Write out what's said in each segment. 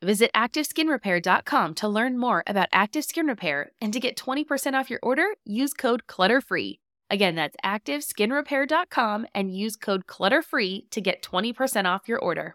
Visit ActiveSkinRepair.com to learn more about Active Skin Repair and to get 20% off your order, use code CLUTTERFREE. Again, that's ActiveSkinRepair.com and use code CLUTTERFREE to get 20% off your order.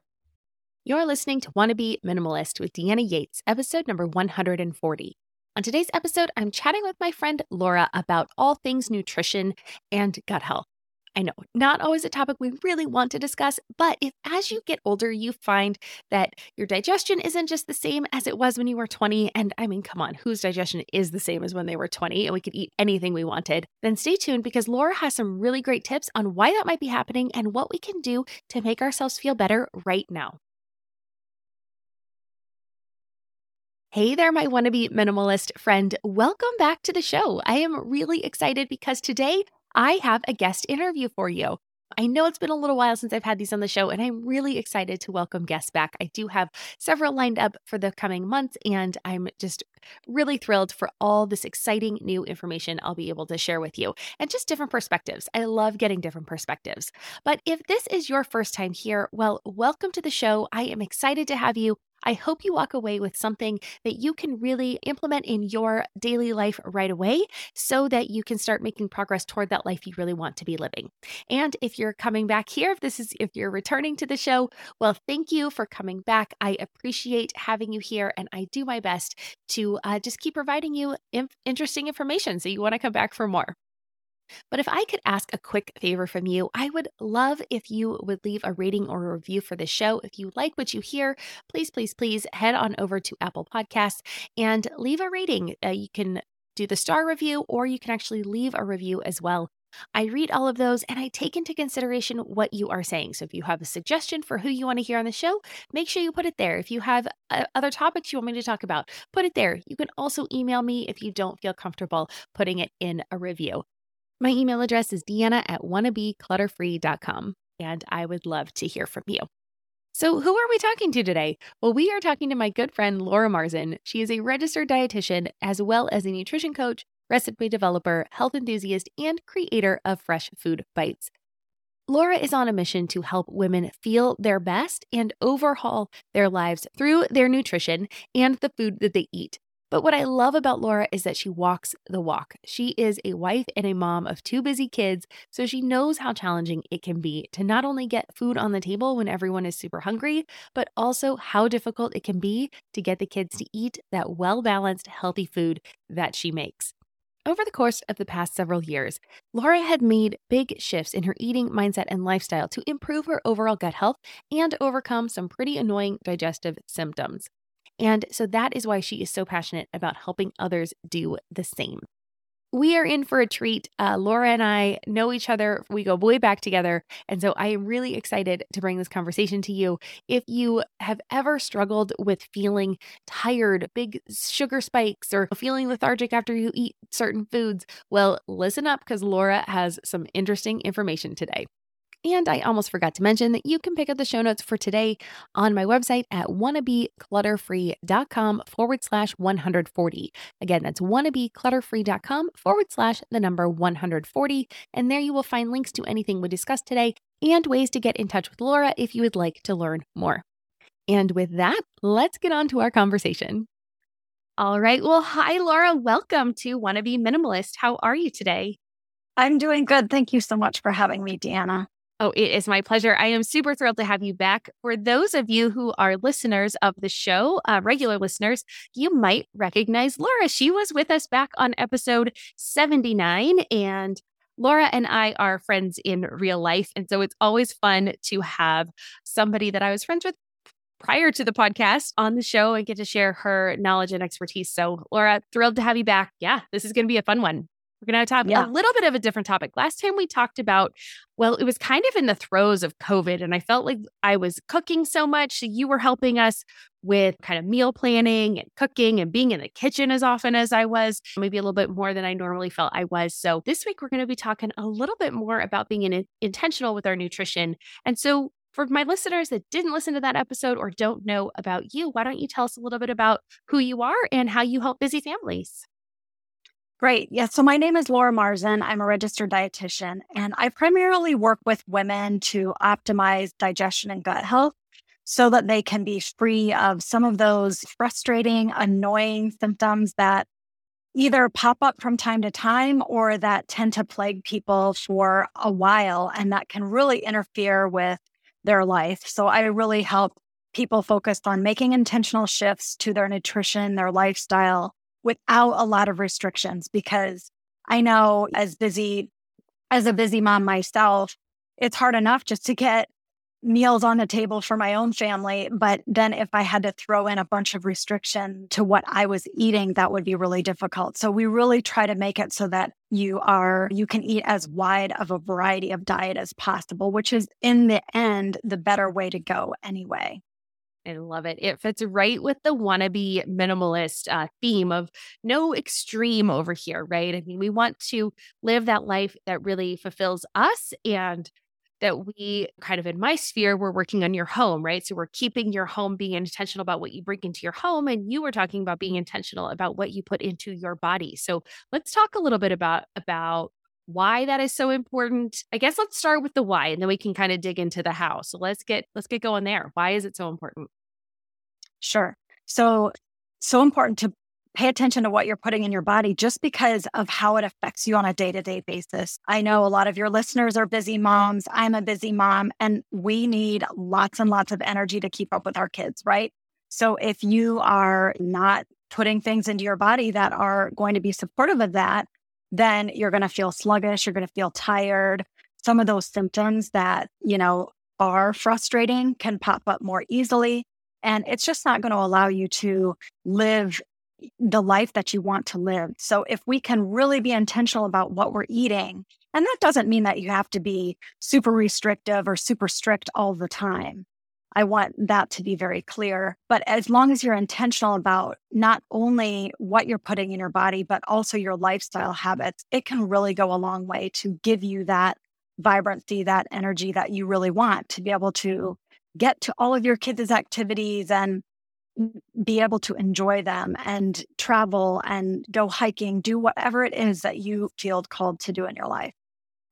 You're listening to Wanna Be Minimalist with Deanna Yates, episode number 140. On today's episode, I'm chatting with my friend Laura about all things nutrition and gut health. I know, not always a topic we really want to discuss, but if as you get older, you find that your digestion isn't just the same as it was when you were 20, and I mean, come on, whose digestion is the same as when they were 20 and we could eat anything we wanted, then stay tuned because Laura has some really great tips on why that might be happening and what we can do to make ourselves feel better right now. Hey there, my wannabe minimalist friend. Welcome back to the show. I am really excited because today I have a guest interview for you. I know it's been a little while since I've had these on the show, and I'm really excited to welcome guests back. I do have several lined up for the coming months, and I'm just really thrilled for all this exciting new information I'll be able to share with you and just different perspectives. I love getting different perspectives. But if this is your first time here, well, welcome to the show. I am excited to have you. I hope you walk away with something that you can really implement in your daily life right away so that you can start making progress toward that life you really want to be living. And if you're coming back here, if this is if you're returning to the show, well, thank you for coming back. I appreciate having you here and I do my best to uh, just keep providing you interesting information so you want to come back for more. But if I could ask a quick favor from you, I would love if you would leave a rating or a review for the show. If you like what you hear, please, please, please head on over to Apple Podcasts and leave a rating. Uh, you can do the star review or you can actually leave a review as well. I read all of those and I take into consideration what you are saying. So if you have a suggestion for who you want to hear on the show, make sure you put it there. If you have uh, other topics you want me to talk about, put it there. You can also email me if you don't feel comfortable putting it in a review. My email address is deanna at wannabeclutterfree.com, and I would love to hear from you. So, who are we talking to today? Well, we are talking to my good friend Laura Marzen. She is a registered dietitian as well as a nutrition coach, recipe developer, health enthusiast, and creator of Fresh Food Bites. Laura is on a mission to help women feel their best and overhaul their lives through their nutrition and the food that they eat. But what I love about Laura is that she walks the walk. She is a wife and a mom of two busy kids, so she knows how challenging it can be to not only get food on the table when everyone is super hungry, but also how difficult it can be to get the kids to eat that well balanced, healthy food that she makes. Over the course of the past several years, Laura had made big shifts in her eating mindset and lifestyle to improve her overall gut health and overcome some pretty annoying digestive symptoms. And so that is why she is so passionate about helping others do the same. we are in for a treat. Uh, Laura and I know each other. We go way back together. And so I am really excited to bring this conversation to you. If you have ever struggled with feeling tired, big sugar spikes, or feeling lethargic after you eat certain foods, well, listen up because Laura has some interesting information today. And I almost forgot to mention that you can pick up the show notes for today on my website at wannabeclutterfree.com forward slash 140. Again, that's wannabeclutterfree.com forward slash the number 140. And there you will find links to anything we discussed today and ways to get in touch with Laura if you would like to learn more. And with that, let's get on to our conversation. All right. Well, hi, Laura. Welcome to Wanna Minimalist. How are you today? I'm doing good. Thank you so much for having me, Deanna. Oh, it is my pleasure. I am super thrilled to have you back. For those of you who are listeners of the show, uh, regular listeners, you might recognize Laura. She was with us back on episode 79, and Laura and I are friends in real life. And so it's always fun to have somebody that I was friends with prior to the podcast on the show and get to share her knowledge and expertise. So, Laura, thrilled to have you back. Yeah, this is going to be a fun one. We're going to talk yeah. a little bit of a different topic. Last time we talked about, well, it was kind of in the throes of COVID, and I felt like I was cooking so much. You were helping us with kind of meal planning and cooking and being in the kitchen as often as I was, maybe a little bit more than I normally felt I was. So this week, we're going to be talking a little bit more about being in, intentional with our nutrition. And so for my listeners that didn't listen to that episode or don't know about you, why don't you tell us a little bit about who you are and how you help busy families? Great. Yeah. So my name is Laura Marzen. I'm a registered dietitian, and I primarily work with women to optimize digestion and gut health so that they can be free of some of those frustrating, annoying symptoms that either pop up from time to time or that tend to plague people for a while and that can really interfere with their life. So I really help people focused on making intentional shifts to their nutrition, their lifestyle, without a lot of restrictions because I know as busy as a busy mom myself, it's hard enough just to get meals on the table for my own family. But then if I had to throw in a bunch of restriction to what I was eating, that would be really difficult. So we really try to make it so that you are, you can eat as wide of a variety of diet as possible, which is in the end, the better way to go anyway. I love it. It fits right with the wannabe minimalist uh, theme of no extreme over here, right? I mean, we want to live that life that really fulfills us and that we kind of in my sphere, we're working on your home, right? So we're keeping your home being intentional about what you bring into your home. And you were talking about being intentional about what you put into your body. So let's talk a little bit about about why that is so important. I guess let's start with the why and then we can kind of dig into the how. So let's get let's get going there. Why is it so important? Sure. So so important to pay attention to what you're putting in your body just because of how it affects you on a day-to-day basis. I know a lot of your listeners are busy moms. I'm a busy mom and we need lots and lots of energy to keep up with our kids, right? So if you are not putting things into your body that are going to be supportive of that, then you're going to feel sluggish, you're going to feel tired. Some of those symptoms that, you know, are frustrating can pop up more easily. And it's just not going to allow you to live the life that you want to live. So, if we can really be intentional about what we're eating, and that doesn't mean that you have to be super restrictive or super strict all the time. I want that to be very clear. But as long as you're intentional about not only what you're putting in your body, but also your lifestyle habits, it can really go a long way to give you that vibrancy, that energy that you really want to be able to get to all of your kids' activities and be able to enjoy them and travel and go hiking, do whatever it is that you feel called to do in your life.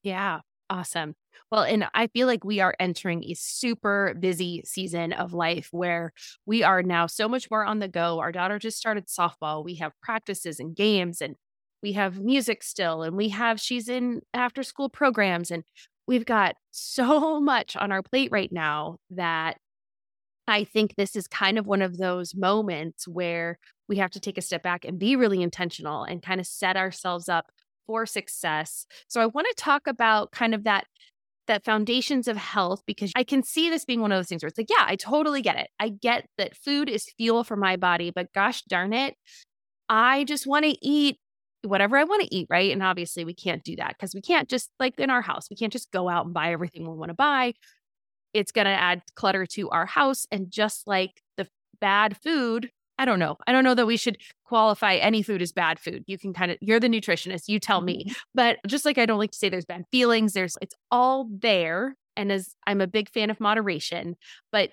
Yeah, awesome. Well, and I feel like we are entering a super busy season of life where we are now so much more on the go. Our daughter just started softball. We have practices and games and we have music still and we have she's in after school programs and we've got so much on our plate right now that I think this is kind of one of those moments where we have to take a step back and be really intentional and kind of set ourselves up for success. So I want to talk about kind of that that foundations of health because I can see this being one of those things where it's like, yeah, I totally get it. I get that food is fuel for my body, but gosh darn it, I just want to eat whatever I want to eat, right? And obviously, we can't do that because we can't just like in our house, we can't just go out and buy everything we want to buy. It's going to add clutter to our house. And just like the bad food, I don't know. I don't know that we should qualify any food as bad food. You can kind of, you're the nutritionist, you tell me. Mm-hmm. But just like I don't like to say there's bad feelings, there's, it's all there. And as I'm a big fan of moderation, but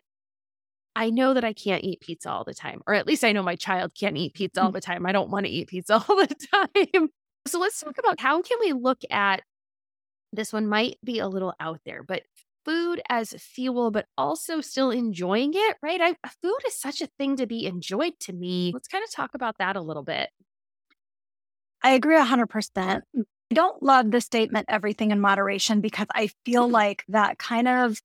I know that I can't eat pizza all the time, or at least I know my child can't eat pizza all mm. the time. I don't want to eat pizza all the time. So let's talk about how can we look at this one might be a little out there, but food as fuel, but also still enjoying it, right? I, food is such a thing to be enjoyed to me. Let's kind of talk about that a little bit. I agree 100%. I don't love the statement everything in moderation because I feel mm-hmm. like that kind of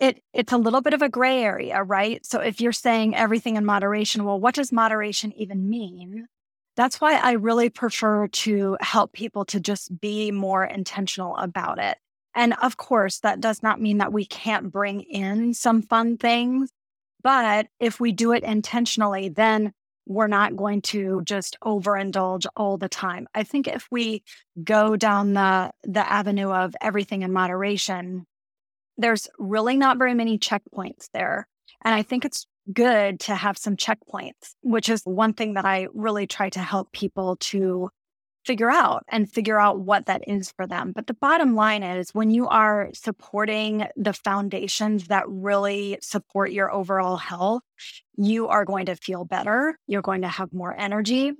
it it's a little bit of a gray area, right? So if you're saying everything in moderation, well, what does moderation even mean? That's why I really prefer to help people to just be more intentional about it. And of course, that does not mean that we can't bring in some fun things. But if we do it intentionally, then we're not going to just overindulge all the time. I think if we go down the the avenue of everything in moderation, there's really not very many checkpoints there. And I think it's good to have some checkpoints, which is one thing that I really try to help people to figure out and figure out what that is for them. But the bottom line is when you are supporting the foundations that really support your overall health, you are going to feel better. You're going to have more energy.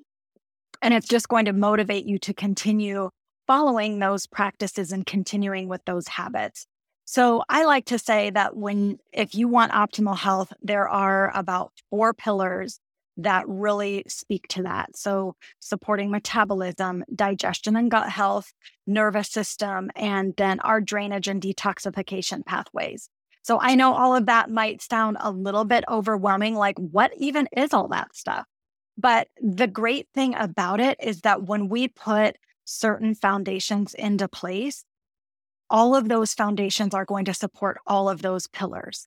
And it's just going to motivate you to continue following those practices and continuing with those habits. So I like to say that when, if you want optimal health, there are about four pillars that really speak to that. So supporting metabolism, digestion and gut health, nervous system, and then our drainage and detoxification pathways. So I know all of that might sound a little bit overwhelming. Like, what even is all that stuff? But the great thing about it is that when we put certain foundations into place, all of those foundations are going to support all of those pillars.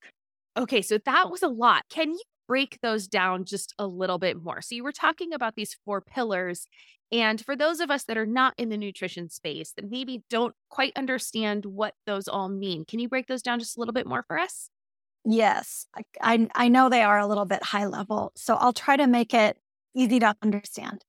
Okay, so that was a lot. Can you break those down just a little bit more? So you were talking about these four pillars. And for those of us that are not in the nutrition space that maybe don't quite understand what those all mean, can you break those down just a little bit more for us? Yes, I, I know they are a little bit high level. So I'll try to make it easy to understand.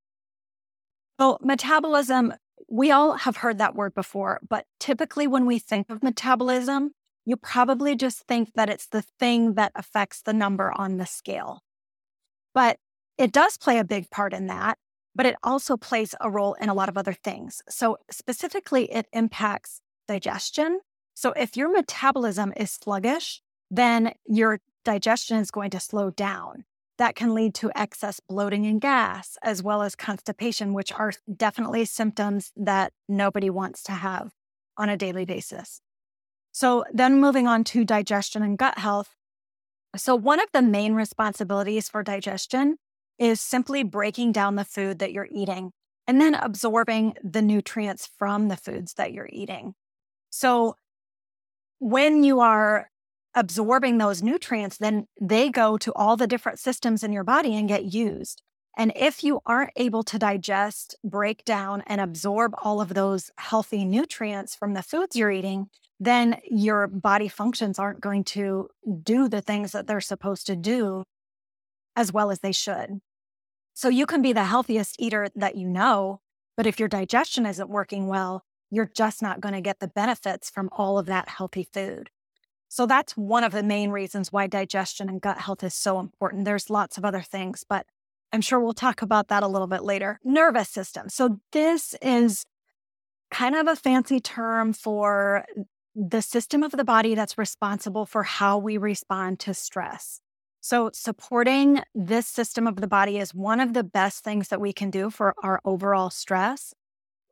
So, metabolism we all have heard that word before, but typically when we think of metabolism, you probably just think that it's the thing that affects the number on the scale. But it does play a big part in that, but it also plays a role in a lot of other things. So, specifically, it impacts digestion. So, if your metabolism is sluggish, then your digestion is going to slow down that can lead to excess bloating and gas, as well as constipation, which are definitely symptoms that nobody wants to have on a daily basis. So, then moving on to digestion and gut health. So, one of the main responsibilities for digestion is simply breaking down the food that you're eating and then absorbing the nutrients from the foods that you're eating. So, when you are absorbing those nutrients, then they go to all the different systems in your body and get used. And if you aren't able to digest, break down, and absorb all of those healthy nutrients from the foods you're eating, then your body functions aren't going to do the things that they're supposed to do as well as they should. So you can be the healthiest eater that you know, but if your digestion isn't working well, you're just not going to get the benefits from all of that healthy food. So that's one of the main reasons why digestion and gut health is so important. There's lots of other things, but I'm sure we'll talk about that a little bit later. Nervous system. So this is kind of a fancy term for the system of the body that's responsible for how we respond to stress. So, supporting this system of the body is one of the best things that we can do for our overall stress,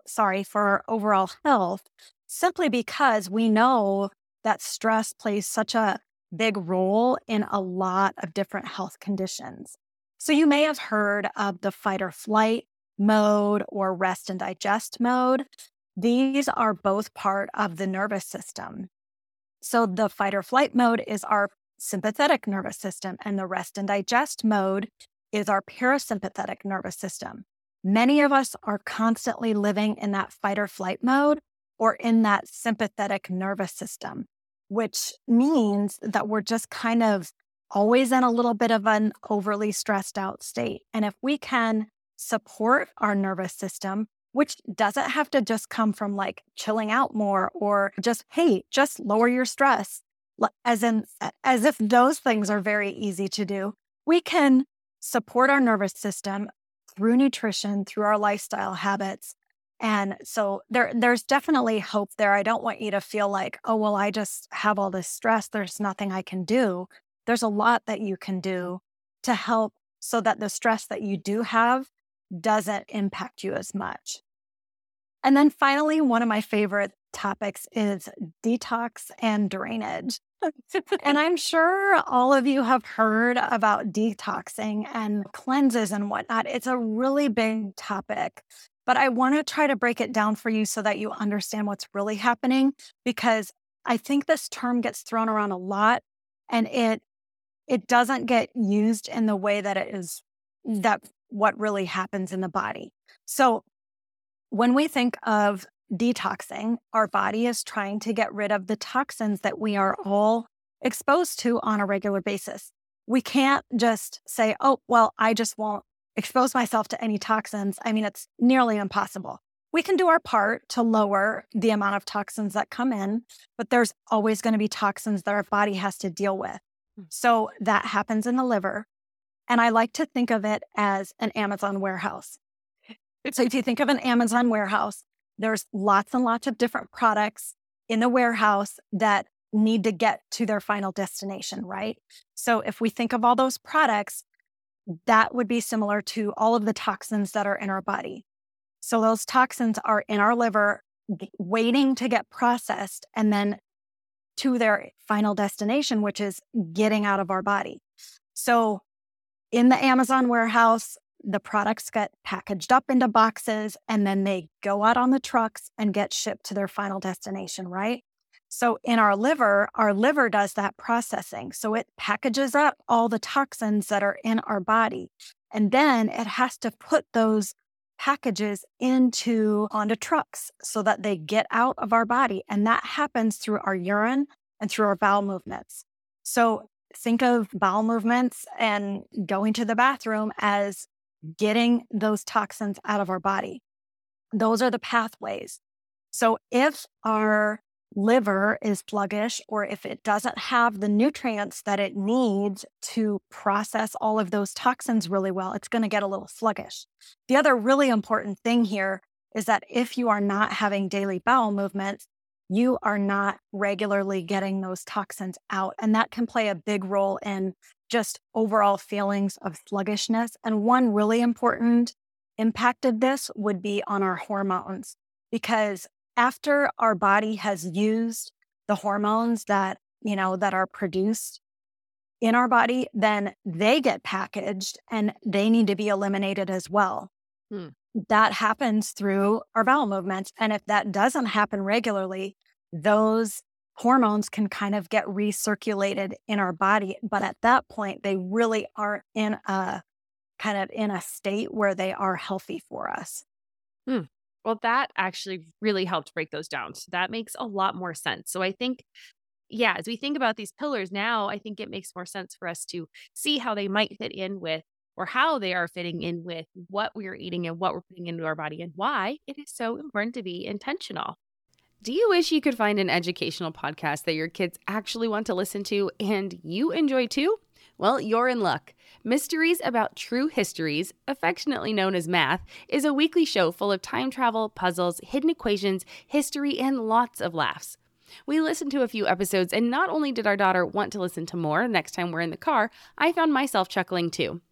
sorry, for our overall health, simply because we know that stress plays such a big role in a lot of different health conditions. So you may have heard of the fight or flight mode or rest and digest mode. These are both part of the nervous system. So the fight or flight mode is our sympathetic nervous system, and the rest and digest mode is our parasympathetic nervous system. Many of us are constantly living in that fight or flight mode or in that sympathetic nervous system, which means that we're just kind of always in a little bit of an overly stressed out state. And if we can support our nervous system, which doesn't have to just come from like chilling out more or just, hey, just lower your stress, as in, as if those things are very easy to do. We can support our nervous system through nutrition, through our lifestyle habits. And so there there's definitely hope there. I don't want you to feel like, oh well, I just have all this stress, there's nothing I can do. There's a lot that you can do to help so that the stress that you do have doesn't impact you as much. And then finally, one of my favorite topics is detox and drainage and I'm sure all of you have heard about detoxing and cleanses and whatnot. It's a really big topic, but I want to try to break it down for you so that you understand what's really happening because I think this term gets thrown around a lot and it it doesn't get used in the way that it is that what really happens in the body. So when we think of detoxing, our body is trying to get rid of the toxins that we are all exposed to on a regular basis. We can't just say, oh, well, I just won't expose myself to any toxins. I mean, it's nearly impossible. We can do our part to lower the amount of toxins that come in, but there's always going to be toxins that our body has to deal with. Hmm. So that happens in the liver. And I like to think of it as an Amazon warehouse. So if you think of an Amazon warehouse, there's lots and lots of different products in the warehouse that need to get to their final destination, right? So if we think of all those products, that would be similar to all of the toxins that are in our body. So those toxins are in our liver waiting to get processed and then to their final destination, which is getting out of our body. So in the Amazon warehouse, the products get packaged up into boxes and then they go out on the trucks and get shipped to their final destination, right? So in our liver, our liver does that processing. So it packages up all the toxins that are in our body. And then it has to put those packages into onto trucks so that they get out of our body. And that happens through our urine and through our bowel movements. So think of bowel movements and going to the bathroom as getting those toxins out of our body. Those are the pathways. So if our liver is sluggish or if it doesn't have the nutrients that it needs to process all of those toxins really well, it's going to get a little sluggish. The other really important thing here is that if you are not having daily bowel movements, you are not regularly getting those toxins out. And that can play a big role in just overall feelings of sluggishness. And one really important impact of this would be on our hormones, because after our body has used the hormones that, you know, that are produced in our body, then they get packaged and they need to be eliminated as well. Hmm. That happens through our bowel movements. And if that doesn't happen regularly, those hormones can kind of get recirculated in our body. But at that point, they really aren't in a kind of in a state where they are healthy for us. Hmm. Well, that actually really helped break those down. So that makes a lot more sense. So I think, yeah, as we think about these pillars now, I think it makes more sense for us to see how they might fit in with or how they are fitting in with what we're eating and what we're putting into our body and why it is so important to be intentional. Do you wish you could find an educational podcast that your kids actually want to listen to and you enjoy too? Well, you're in luck. Mysteries About True Histories, affectionately known as Math, is a weekly show full of time travel, puzzles, hidden equations, history, and lots of laughs. We listened to a few episodes, and not only did our daughter want to listen to more next time we're in the car, I found myself chuckling too.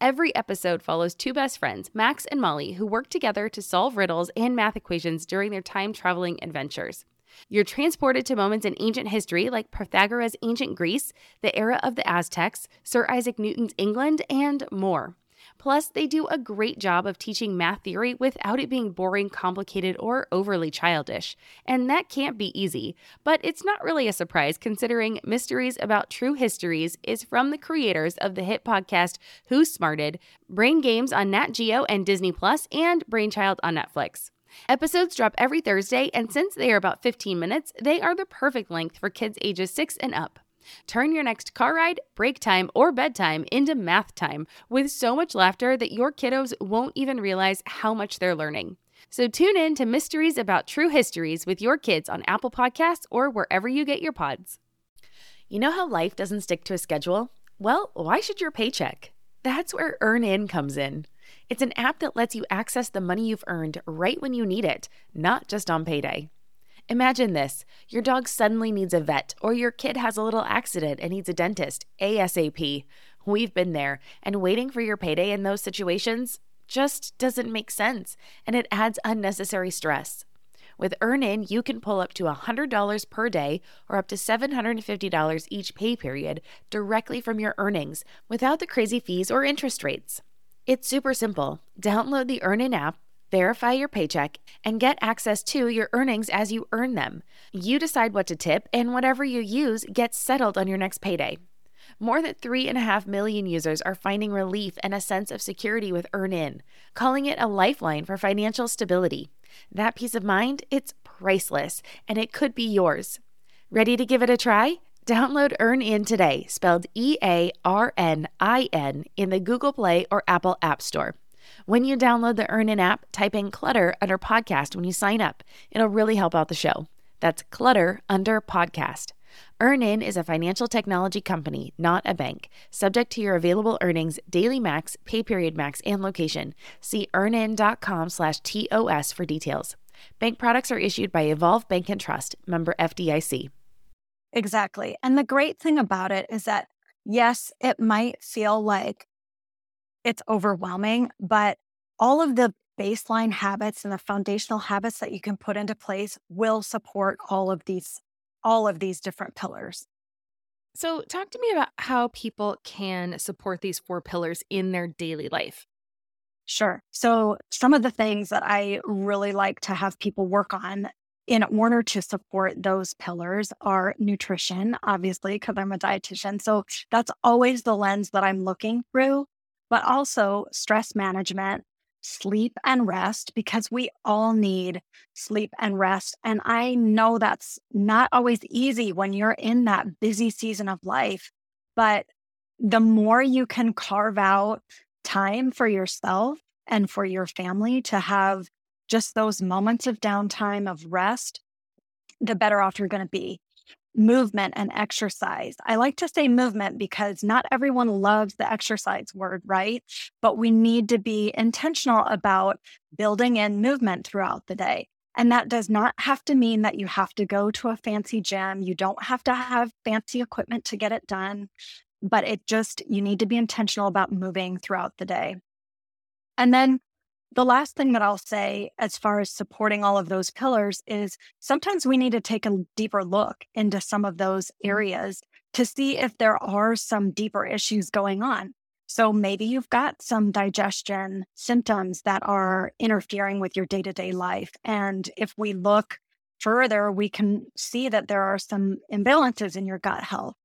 Every episode follows two best friends, Max and Molly, who work together to solve riddles and math equations during their time traveling adventures. You're transported to moments in ancient history like Pythagoras' ancient Greece, the era of the Aztecs, Sir Isaac Newton's England, and more. Plus, they do a great job of teaching math theory without it being boring, complicated, or overly childish. And that can't be easy, but it's not really a surprise considering Mysteries About True Histories is from the creators of the hit podcast Who Smarted, Brain Games on Nat Geo and Disney Plus, and Brainchild on Netflix. Episodes drop every Thursday, and since they are about 15 minutes, they are the perfect length for kids ages 6 and up. Turn your next car ride, break time, or bedtime into math time with so much laughter that your kiddos won't even realize how much they're learning. So tune in to Mysteries About True Histories with your kids on Apple Podcasts or wherever you get your pods. You know how life doesn't stick to a schedule? Well, why should your paycheck? That's where EarnIn comes in. It's an app that lets you access the money you've earned right when you need it, not just on payday. Imagine this your dog suddenly needs a vet, or your kid has a little accident and needs a dentist ASAP. We've been there, and waiting for your payday in those situations just doesn't make sense, and it adds unnecessary stress. With EarnIn, you can pull up to $100 per day or up to $750 each pay period directly from your earnings without the crazy fees or interest rates. It's super simple. Download the EarnIn app verify your paycheck, and get access to your earnings as you earn them. You decide what to tip, and whatever you use gets settled on your next payday. More than 3.5 million users are finding relief and a sense of security with EarnIn, calling it a lifeline for financial stability. That peace of mind, it's priceless, and it could be yours. Ready to give it a try? Download EarnIn today, spelled E A R N I N, in the Google Play or Apple App Store. When you download the EarnIn app, type in Clutter under podcast when you sign up. It'll really help out the show. That's Clutter under podcast. EarnIn is a financial technology company, not a bank. Subject to your available earnings, daily max, pay period max, and location. See earnin.com slash TOS for details. Bank products are issued by Evolve Bank and Trust, member FDIC. Exactly. And the great thing about it is that, yes, it might feel like it's overwhelming, but all of the baseline habits and the foundational habits that you can put into place will support all of these all of these different pillars. So, talk to me about how people can support these four pillars in their daily life. Sure. So, some of the things that I really like to have people work on in order to support those pillars are nutrition, obviously, because I'm a dietitian. So, that's always the lens that I'm looking through but also stress management, sleep and rest, because we all need sleep and rest. And I know that's not always easy when you're in that busy season of life, but the more you can carve out time for yourself and for your family to have just those moments of downtime of rest, the better off you're going to be movement and exercise. I like to say movement because not everyone loves the exercise word, right? But we need to be intentional about building in movement throughout the day. And that does not have to mean that you have to go to a fancy gym. You don't have to have fancy equipment to get it done, but it just, you need to be intentional about moving throughout the day. And then the last thing that I'll say, as far as supporting all of those pillars, is sometimes we need to take a deeper look into some of those mm. areas to see if there are some deeper issues going on. So maybe you've got some digestion symptoms that are interfering with your day to day life. And if we look further, we can see that there are some imbalances in your gut health.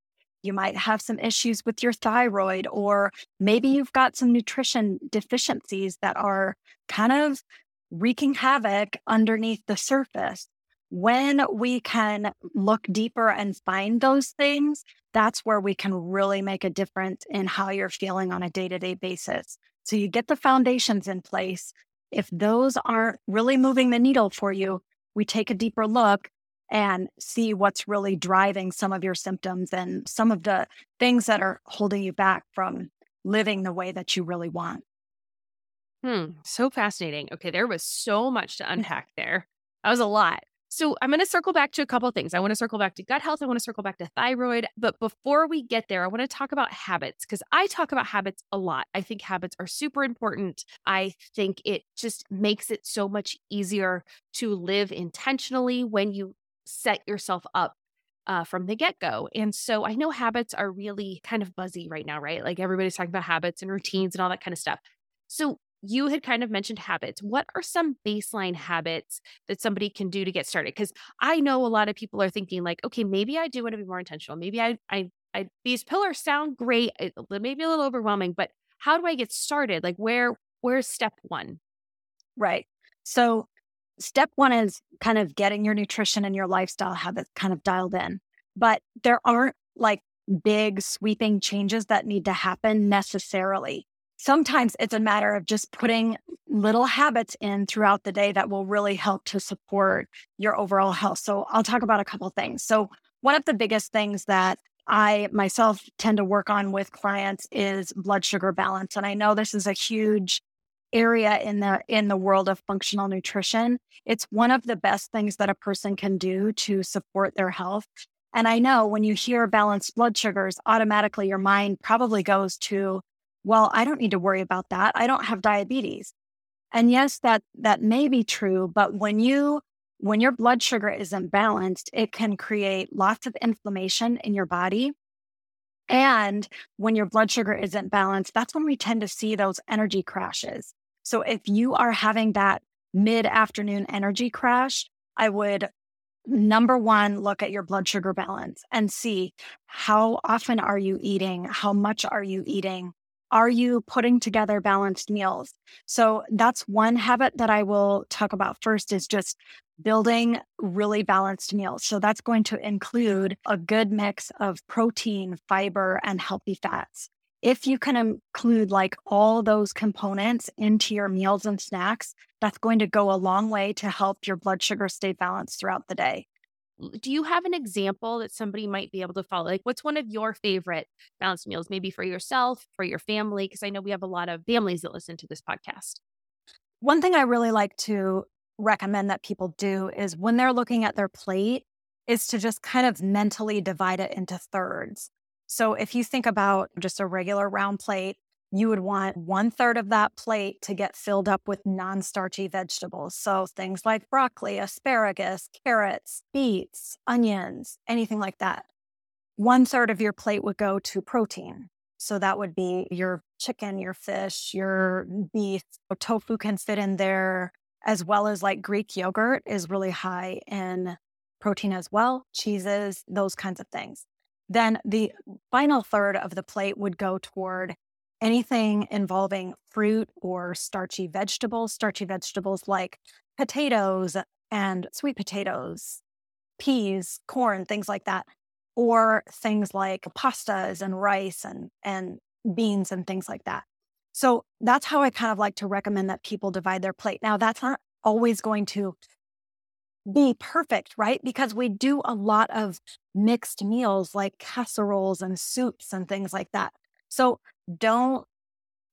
You might have some issues with your thyroid, or maybe you've got some nutrition deficiencies that are kind of wreaking havoc underneath the surface. When we can look deeper and find those things, that's where we can really make a difference in how you're feeling on a day to day basis. So you get the foundations in place. If those aren't really moving the needle for you, we take a deeper look and see what's really driving some of your symptoms and some of the things that are holding you back from living the way that you really want. Hmm, so fascinating. Okay, there was so much to unpack there. That was a lot. So I'm going to circle back to a couple things. I want to circle back to gut health. I want to circle back to thyroid. But before we get there, I want to talk about habits because I talk about habits a lot. I think habits are super important. I think it just makes it so much easier to live intentionally when you set yourself up uh, from the get go. And so I know habits are really kind of buzzy right now, right? Like everybody's talking about habits and routines and all that kind of stuff. So you had kind of mentioned habits. What are some baseline habits that somebody can do to get started? Because I know a lot of people are thinking like, okay, maybe I do want to be more intentional. Maybe I, I, I these pillars sound great, maybe a little overwhelming, but how do I get started? Like, where, where's step one? Right. So step one is kind of getting your nutrition and your lifestyle habits kind of dialed in. But there aren't like big sweeping changes that need to happen necessarily. Sometimes it's a matter of just putting little habits in throughout the day that will really help to support your overall health. So I'll talk about a couple things. So one of the biggest things that I myself tend to work on with clients is blood sugar balance. And I know this is a huge area in the in the world of functional nutrition it's one of the best things that a person can do to support their health. And i know when you hear balanced blood sugars automatically your mind probably goes to well i don't need to worry about that. I don't have diabetes. And yes that that may be true but when you when your blood sugar isn't balanced it can create lots of inflammation in your body. And when your blood sugar isn't balanced, that's when we tend to see those energy crashes. So if you are having that mid afternoon energy crash, I would number one, look at your blood sugar balance and see how often are you eating? How much are you eating? Are you putting together balanced meals? So that's one habit that I will talk about first is just building really balanced meals. So that's going to include a good mix of protein, fiber, and healthy fats if you can include like all those components into your meals and snacks, that's going to go a long way to help your blood sugar stay balanced throughout the day. Do you have an example that somebody might be able to follow? Like, what's one of your favorite balanced meals, maybe for yourself, for your family? Because I know we have a lot of families that listen to this podcast. One thing I really like to recommend that people do is when they're looking at their plate, is to just kind of mentally divide it into thirds. So if you think about just a regular round plate, you would want one third of that plate to get filled up with non starchy vegetables. So things like broccoli, asparagus, carrots, beets, onions, anything like that. One third of your plate would go to protein. So that would be your chicken, your fish, your beef. Tofu can fit in there, as well as like Greek yogurt is really high in protein as well, cheeses, those kinds of things. Then the final third of the plate would go toward anything involving fruit or starchy vegetables, starchy vegetables like potatoes and sweet potatoes, peas, corn, things like that, or things like pastas and rice and, and beans and things like that. So that's how I kind of like to recommend that people divide their plate. Now, that's not always going to be perfect, right? Because we do a lot of mixed meals like casseroles and soups and things like that. So don't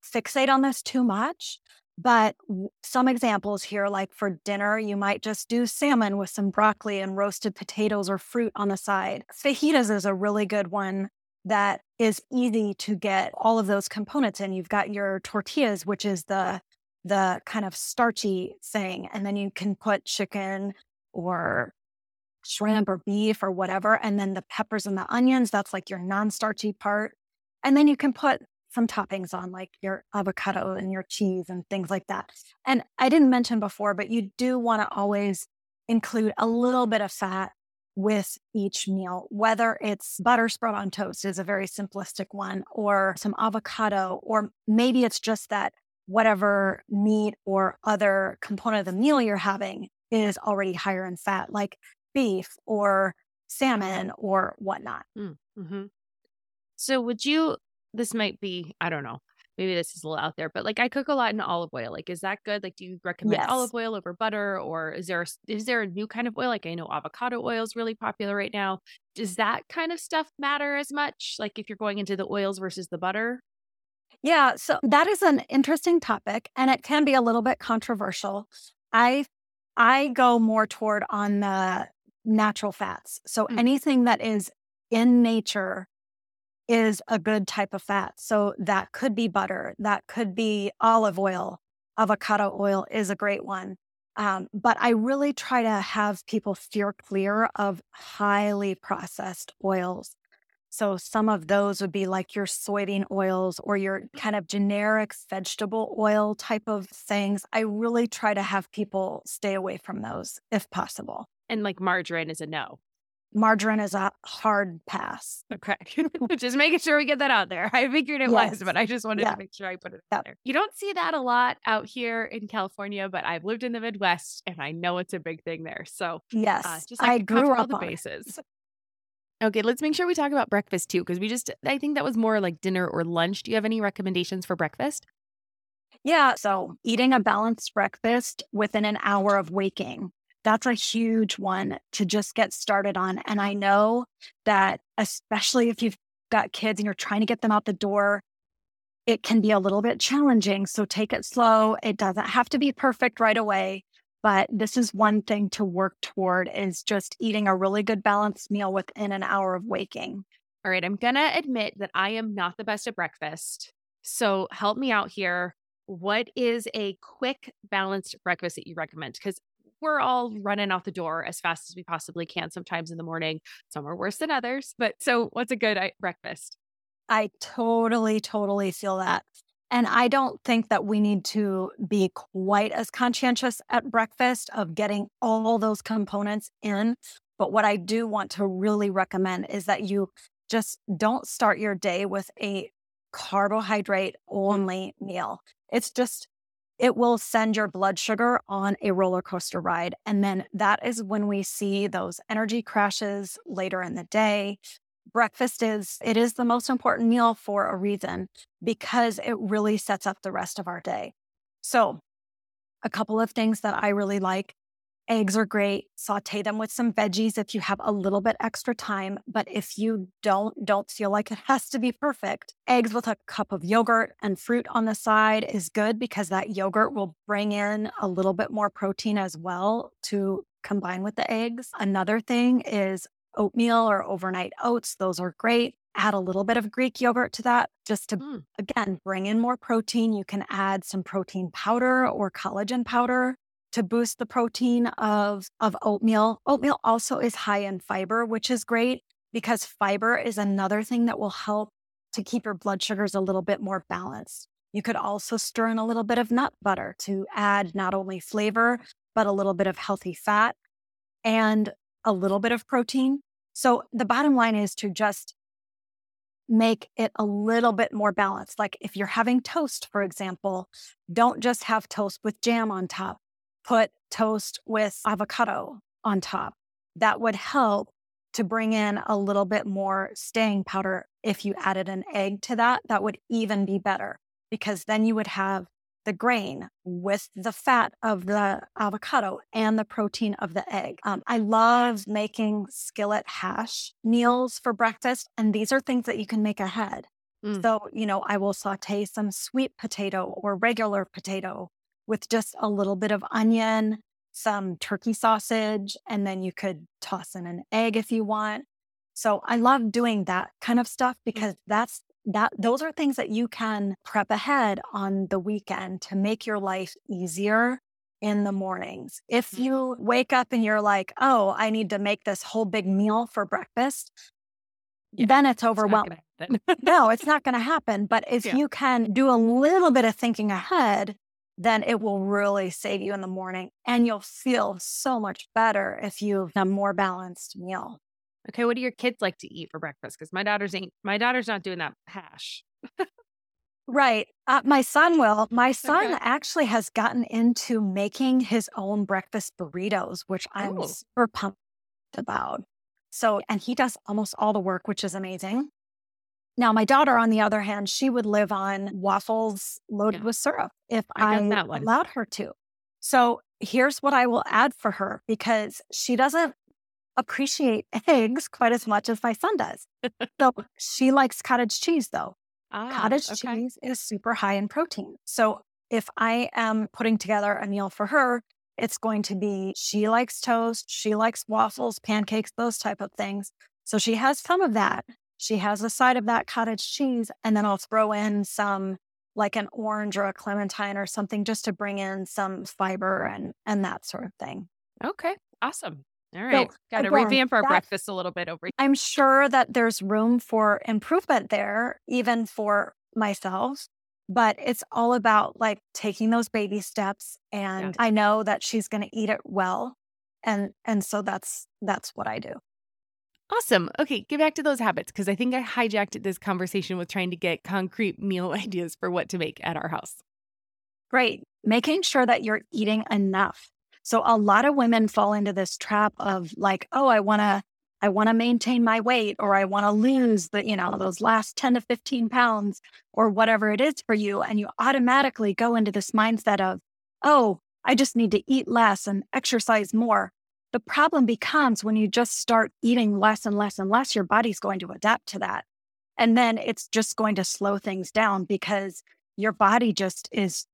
fixate on this too much. But some examples here, like for dinner, you might just do salmon with some broccoli and roasted potatoes or fruit on the side. Fajitas is a really good one that is easy to get all of those components in. You've got your tortillas, which is the the kind of starchy thing, and then you can put chicken or shrimp or beef or whatever. And then the peppers and the onions, that's like your non starchy part. And then you can put some toppings on, like your avocado and your cheese and things like that. And I didn't mention before, but you do want to always include a little bit of fat with each meal, whether it's butter spread on toast is a very simplistic one, or some avocado, or maybe it's just that whatever meat or other component of the meal you're having is already higher in fat, like beef or salmon or whatnot. Mm, mm-hmm. So, would you? This might be, I don't know, maybe this is a little out there, but like I cook a lot in olive oil. Like, is that good? Like, do you recommend yes. olive oil over butter, or is there is there a new kind of oil? Like, I know avocado oil is really popular right now. Does that kind of stuff matter as much? Like, if you're going into the oils versus the butter? Yeah, so that is an interesting topic, and it can be a little bit controversial. I I go more toward on the natural fats. So mm. anything that is in nature is a good type of fat. So that could be butter, that could be olive oil, avocado oil is a great one. Um, but I really try to have people steer clear of highly processed oils. So some of those would be like your soybean oils or your kind of generic vegetable oil type of things. I really try to have people stay away from those if possible. And like margarine is a no. Margarine is a hard pass. Okay. just making sure we get that out there. I figured it yes. was, but I just wanted yeah. to make sure I put it yeah. there. You don't see that a lot out here in California, but I've lived in the Midwest and I know it's a big thing there. So, uh, yes, uh, just like I grew up the bases. Okay, let's make sure we talk about breakfast too, because we just, I think that was more like dinner or lunch. Do you have any recommendations for breakfast? Yeah. So, eating a balanced breakfast within an hour of waking that's a huge one to just get started on. And I know that, especially if you've got kids and you're trying to get them out the door, it can be a little bit challenging. So take it slow. It doesn't have to be perfect right away. But this is one thing to work toward is just eating a really good balanced meal within an hour of waking. All right. I'm going to admit that I am not the best at breakfast. So help me out here. What is a quick balanced breakfast that you recommend? Because we're all running out the door as fast as we possibly can sometimes in the morning. Some are worse than others. But so, what's a good breakfast? I totally, totally feel that. And I don't think that we need to be quite as conscientious at breakfast of getting all those components in. But what I do want to really recommend is that you just don't start your day with a carbohydrate only meal. It's just it will send your blood sugar on a roller coaster ride. And then that is when we see those energy crashes later in the day. Breakfast is it is the most important meal for a reason because it really sets up the rest of our day. So, a couple of things that I really like Eggs are great. Saute them with some veggies if you have a little bit extra time. But if you don't, don't feel like it has to be perfect. Eggs with a cup of yogurt and fruit on the side is good because that yogurt will bring in a little bit more protein as well to combine with the eggs. Another thing is oatmeal or overnight oats. Those are great. Add a little bit of Greek yogurt to that just to, mm. again, bring in more protein. You can add some protein powder or collagen powder to boost the protein of, of oatmeal. Oatmeal also is high in fiber, which is great because fiber is another thing that will help to keep your blood sugars a little bit more balanced. You could also stir in a little bit of nut butter to add not only flavor, but a little bit of healthy fat and a little bit of protein. So the bottom line is to just make it a little bit more balanced. Like if you're having toast, for example, don't just have toast with jam on top put toast with avocado on top. That would help to bring in a little bit more staying powder. If you added an egg to that, that would even be better because then you would have the grain with the fat of the avocado and the protein of the egg. Um, I love making skillet hash meals for breakfast, and these are things that you can make ahead. Mm. So, you know, I will saute some sweet potato or regular potato with just a little bit of onion, some turkey sausage, and then you could toss in an egg if you want. So I love doing that kind of stuff mm. because that's that those are things that you can prep ahead on the weekend to make your life easier in the mornings. If mm. you wake up and you're like, "Oh, I need to make this whole big meal for breakfast," yeah, then it's overwhelming. It's no, it's not going to happen. But if yeah. you can do a little bit of thinking ahead, then it will really save you in the morning and you'll feel so much better if you've a more balanced meal. Okay, what do your kids like to eat for breakfast? Because my daughter's ain't my daughter's not doing that hash. right. Uh, my son will. My son okay. actually has gotten into making his own breakfast burritos, which I'm Ooh. super pumped about. So, and he does almost all the work, which is amazing. Now, my daughter, on the other hand, she would live on waffles loaded yeah. with syrup if I, I allowed her to. So here's what I will add for her because she doesn't appreciate eggs quite as much as my son does. so she likes cottage cheese, though. Ah, cottage okay. cheese is super high in protein. So if I am putting together a meal for her, it's going to be she likes toast, she likes waffles, pancakes, those type of things. So she has some of that, she has a side of that cottage cheese, and then I'll throw in some like an orange or a clementine or something just to bring in some fiber and and that sort of thing. Okay. Awesome. All right. So, Got to revamp our that, breakfast a little bit over here. I'm sure that there's room for improvement there, even for myself. But it's all about like taking those baby steps. And yeah. I know that she's going to eat it well. And and so that's that's what I do. Awesome. Okay, get back to those habits because I think I hijacked this conversation with trying to get concrete meal ideas for what to make at our house. Great. Making sure that you're eating enough. So a lot of women fall into this trap of like, oh, I want to I want to maintain my weight or I want to lose the, you know, those last 10 to 15 pounds or whatever it is for you and you automatically go into this mindset of, "Oh, I just need to eat less and exercise more." The problem becomes when you just start eating less and less and less, your body's going to adapt to that. And then it's just going to slow things down because your body just is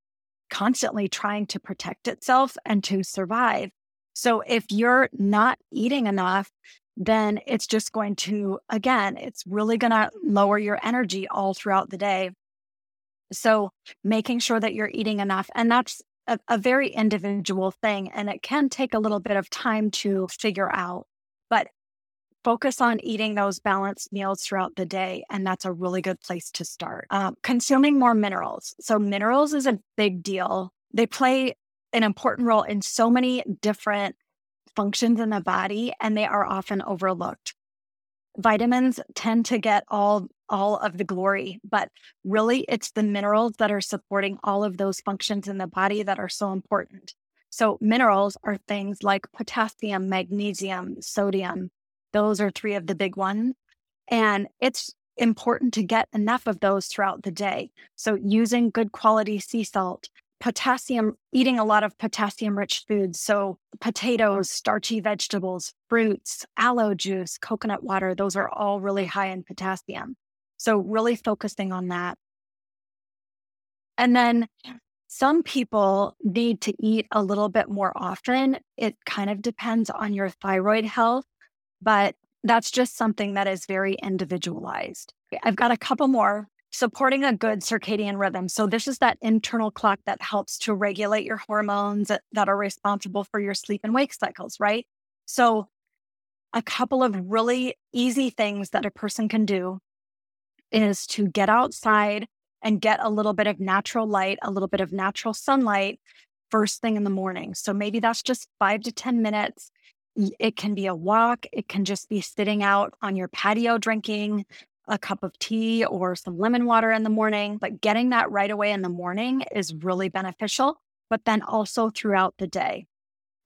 constantly trying to protect itself and to survive. So if you're not eating enough, then it's just going to, again, it's really going to lower your energy all throughout the day. So making sure that you're eating enough. And that's a, a very individual thing. And it can take a little bit of time to figure out. But focus on eating those balanced meals throughout the day. And that's a really good place to start. Um, consuming more minerals. So, minerals is a big deal. They play an important role in so many different functions in the body, and they are often overlooked. Vitamins tend to get all all of the glory, but really it's the minerals that are supporting all of those functions in the body that are so important. So minerals are things like potassium, magnesium, sodium, those are three of the big ones. And it's important to get enough of those throughout the day. So, using good quality sea salt, potassium, eating a lot of potassium rich foods. So, potatoes, starchy vegetables, fruits, aloe juice, coconut water, those are all really high in potassium. So, really focusing on that. And then some people need to eat a little bit more often. It kind of depends on your thyroid health but that's just something that is very individualized. I've got a couple more supporting a good circadian rhythm. So, this is that internal clock that helps to regulate your hormones that are responsible for your sleep and wake cycles, right? So, a couple of really easy things that a person can do is to get outside and get a little bit of natural light, a little bit of natural sunlight first thing in the morning. So, maybe that's just five to 10 minutes it can be a walk, it can just be sitting out on your patio drinking a cup of tea or some lemon water in the morning. But getting that right away in the morning is really beneficial, but then also throughout the day.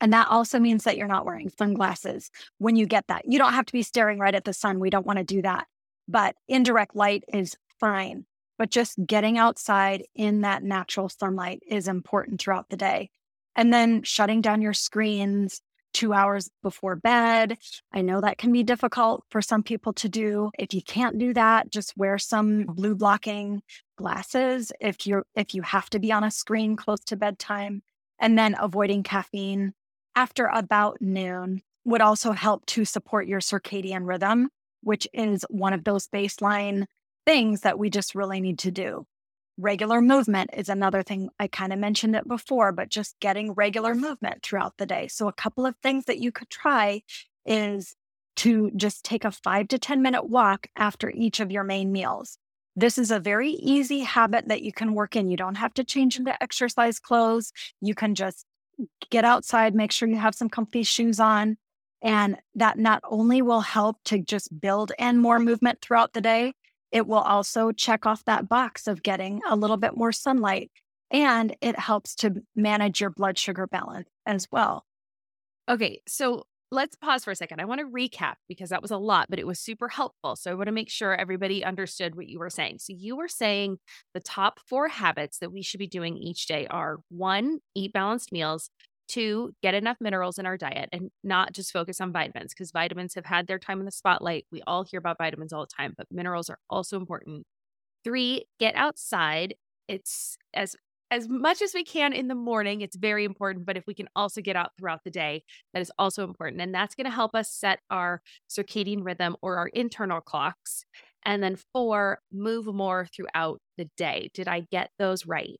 And that also means that you're not wearing sunglasses when you get that. You don't have to be staring right at the sun. We don't want to do that. But indirect light is fine. But just getting outside in that natural sunlight is important throughout the day. And then shutting down your screens, two hours before bed. I know that can be difficult for some people to do. If you can't do that, just wear some blue blocking glasses if you're if you have to be on a screen close to bedtime and then avoiding caffeine after about noon would also help to support your circadian rhythm, which is one of those baseline things that we just really need to do. Regular movement is another thing. I kind of mentioned it before, but just getting regular movement throughout the day. So, a couple of things that you could try is to just take a five to 10 minute walk after each of your main meals. This is a very easy habit that you can work in. You don't have to change into exercise clothes. You can just get outside, make sure you have some comfy shoes on. And that not only will help to just build in more movement throughout the day, it will also check off that box of getting a little bit more sunlight and it helps to manage your blood sugar balance as well. Okay, so let's pause for a second. I want to recap because that was a lot, but it was super helpful. So I want to make sure everybody understood what you were saying. So you were saying the top four habits that we should be doing each day are one, eat balanced meals, Two, get enough minerals in our diet and not just focus on vitamins because vitamins have had their time in the spotlight. We all hear about vitamins all the time, but minerals are also important. Three, get outside. It's as as much as we can in the morning, it's very important. But if we can also get out throughout the day, that is also important. And that's going to help us set our circadian rhythm or our internal clocks. And then four, move more throughout the day. Did I get those right?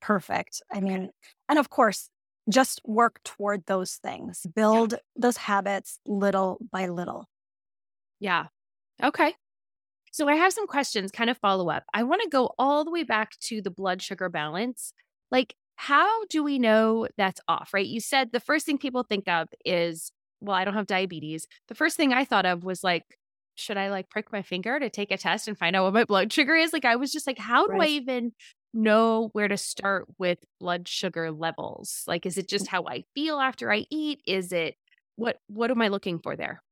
perfect. I mean, and of course, just work toward those things, build yeah. those habits little by little. Yeah. Okay. So I have some questions, kind of follow up. I want to go all the way back to the blood sugar balance. Like, how do we know that's off, right? You said the first thing people think of is, well, I don't have diabetes. The first thing I thought of was like, should I like prick my finger to take a test and find out what my blood sugar is? Like, I was just like, how do right. I even know where to start with blood sugar levels? Like, is it just mm. how I feel after I eat? Is it what, what am I looking for there?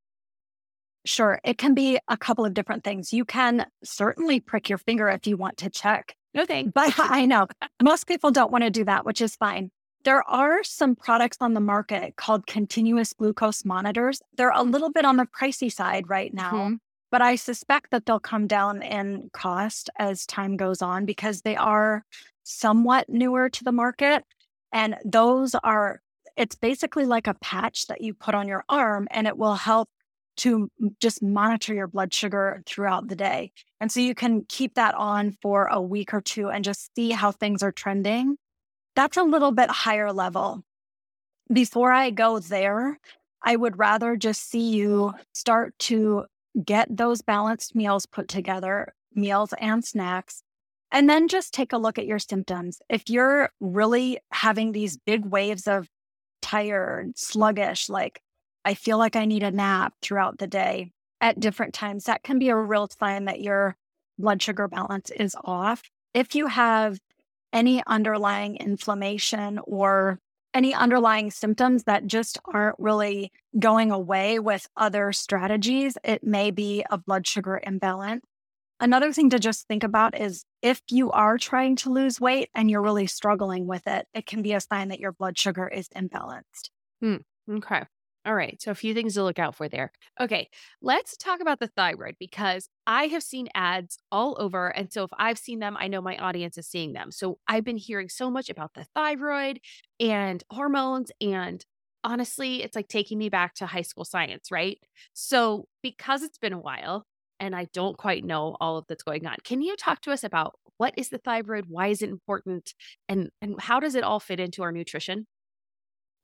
Sure. It can be a couple of different things. You can certainly prick your finger if you want to check. No thanks. But I know most people don't want to do that, which is fine. There are some products on the market called continuous glucose monitors. They're a little bit on the pricey side right now. Mm-hmm but I suspect that they'll come down in cost as time goes on because they are somewhat newer to the market. And those are, it's basically like a patch that you put on your arm and it will help to just monitor your blood sugar throughout the day. And so you can keep that on for a week or two and just see how things are trending. That's a little bit higher level. Before I go there, I would rather just see you start to get those balanced meals put together, meals and snacks, and then just take a look at your symptoms. If you're really having these big waves of tired, sluggish, like I feel like I need a nap throughout the day at different times, that can be a real sign that your blood sugar balance is off. If you have any underlying inflammation or any underlying symptoms that just aren't really going away with other strategies, it may be a blood sugar imbalance. Another thing to just think about is if you are trying to lose weight and you're really struggling with it, it can be a sign that your blood sugar is imbalanced. Hmm. Okay. All right. So a few things to look out for there. Okay. Let's talk about the thyroid because I have seen ads all over. And so if I've seen them, I know my audience is seeing them. So I've been hearing so much about the thyroid and hormones. And honestly, it's like taking me back to high school science, right? So because it's been a while and I don't quite know all of that's going on, can you talk to us about what is the thyroid? Why is it important? And, and how does it all fit into our nutrition?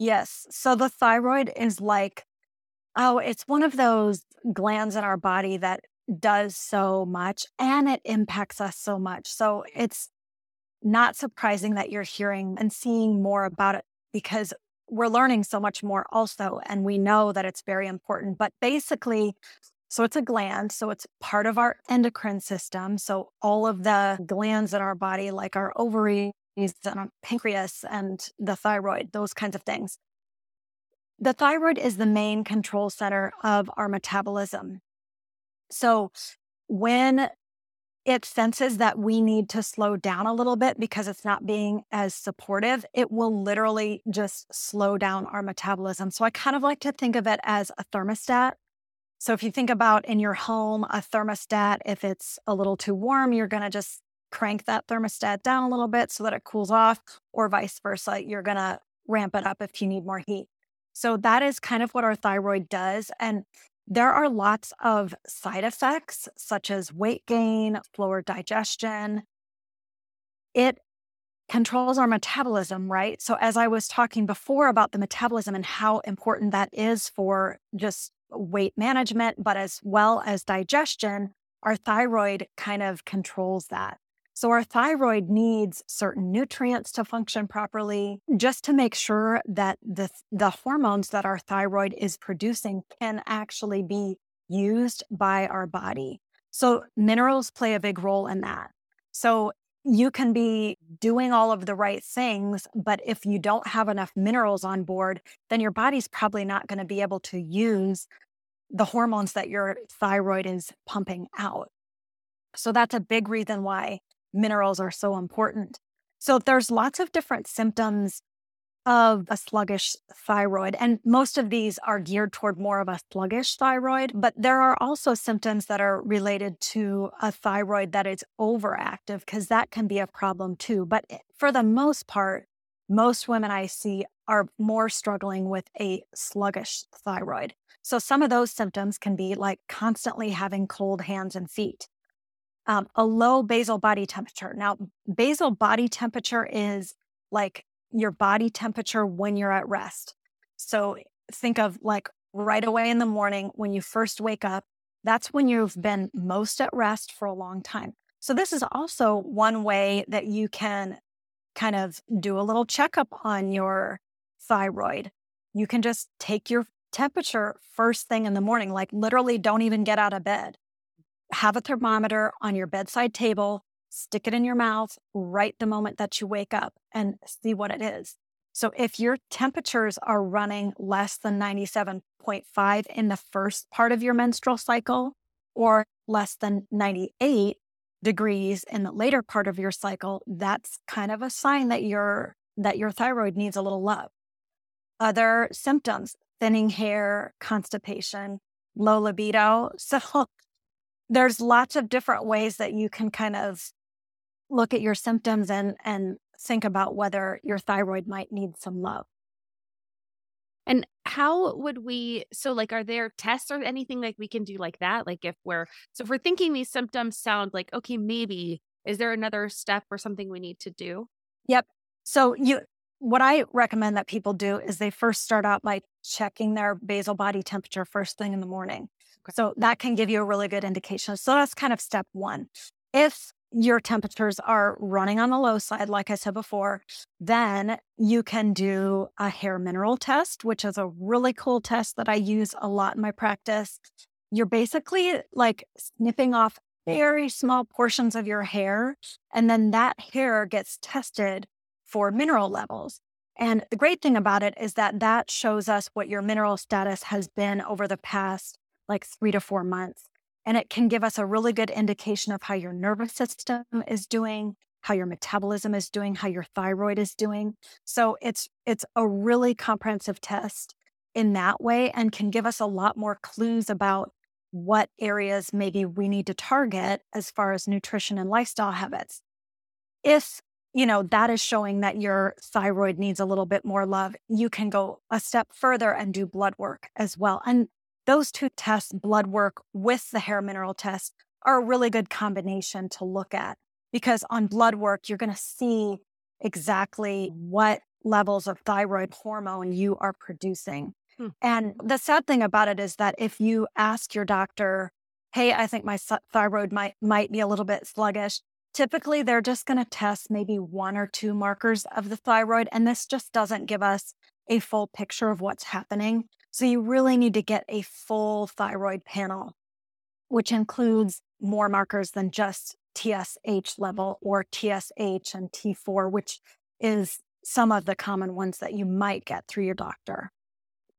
Yes. So the thyroid is like, oh, it's one of those glands in our body that does so much and it impacts us so much. So it's not surprising that you're hearing and seeing more about it because we're learning so much more also. And we know that it's very important. But basically, So it's a gland. So it's part of our endocrine system. So all of the glands in our body, like our ovaries and our um, pancreas and the thyroid, those kinds of things. The thyroid is the main control center of our metabolism. So when it senses that we need to slow down a little bit because it's not being as supportive, it will literally just slow down our metabolism. So I kind of like to think of it as a thermostat. So if you think about in your home, a thermostat, if it's a little too warm, you're going to just crank that thermostat down a little bit so that it cools off, or vice versa. You're going to ramp it up if you need more heat. So that is kind of what our thyroid does. And there are lots of side effects, such as weight gain, slower digestion. It controls our metabolism, right? So, as I was talking before about the metabolism and how important that is for just weight management, but as well as digestion, our thyroid kind of controls that. So, our thyroid needs certain nutrients to function properly just to make sure that the, the hormones that our thyroid is producing can actually be used by our body. So, minerals play a big role in that. So, you can be doing all of the right things, but if you don't have enough minerals on board, then your body's probably not going to be able to use the hormones that your thyroid is pumping out. So that's a big reason why minerals are so important. So there's lots of different symptoms of a sluggish thyroid. And most of these are geared toward more of a sluggish thyroid, but there are also symptoms that are related to a thyroid that is overactive, because that can be a problem too. But for the most part, most women I see are more struggling with a sluggish thyroid. So some of those symptoms can be like constantly having cold hands and feet um, a low basal body temperature. Now, basal body temperature is like your body temperature when you're at rest. So think of like right away in the morning when you first wake up, that's when you've been most at rest for a long time. So, this is also one way that you can kind of do a little checkup on your thyroid. You can just take your temperature first thing in the morning, like literally don't even get out of bed have a thermometer on your bedside table, stick it in your mouth right the moment that you wake up and see what it is. So if your temperatures are running less than 97.5 in the first part of your menstrual cycle or less than 98 degrees in the later part of your cycle, that's kind of a sign that your that your thyroid needs a little love. Other symptoms, thinning hair, constipation, low libido. So there's lots of different ways that you can kind of look at your symptoms and and think about whether your thyroid might need some love. And how would we so like are there tests or anything like we can do like that? Like if we're so if we're thinking these symptoms sound like okay, maybe is there another step or something we need to do? Yep. So you what I recommend that people do is they first start out by checking their basal body temperature first thing in the morning. So that can give you a really good indication. So that's kind of step one. If your temperatures are running on the low side, like I said before, then you can do a hair mineral test, which is a really cool test that I use a lot in my practice. You're basically like snipping off very small portions of your hair, and then that hair gets tested for mineral levels. And the great thing about it is that that shows us what your mineral status has been over the past like three to four months. And it can give us a really good indication of how your nervous system is doing, how your metabolism is doing, how your thyroid is doing. So it's it's a really comprehensive test in that way and can give us a lot more clues about what areas maybe we need to target as far as nutrition and lifestyle habits. If you know that is showing that your thyroid needs a little bit more love, you can go a step further and do blood work as well. And those two tests, blood work with the hair mineral test, are a really good combination to look at because on blood work, you're going to see exactly what levels of thyroid hormone you are producing. Hmm. And the sad thing about it is that if you ask your doctor, hey, I think my thyroid might, might be a little bit sluggish, typically they're just going to test maybe one or two markers of the thyroid. And this just doesn't give us a full picture of what's happening. So you really need to get a full thyroid panel which includes more markers than just TSH level or TSH and T4, which is some of the common ones that you might get through your doctor.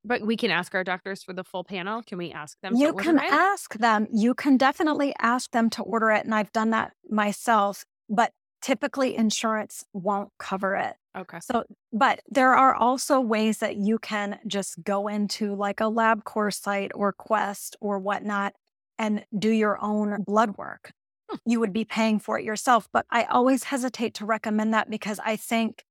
But we can ask our doctors for the full panel. Can we ask them? You can ask them. You can definitely ask them to order it. And I've done that myself, but typically insurance won't cover it. Okay. So, but there are also ways that you can just go into like a LabCorp site or Quest or whatnot and do your own blood work. Hmm. You would be paying for it yourself. But I always hesitate to recommend that because I think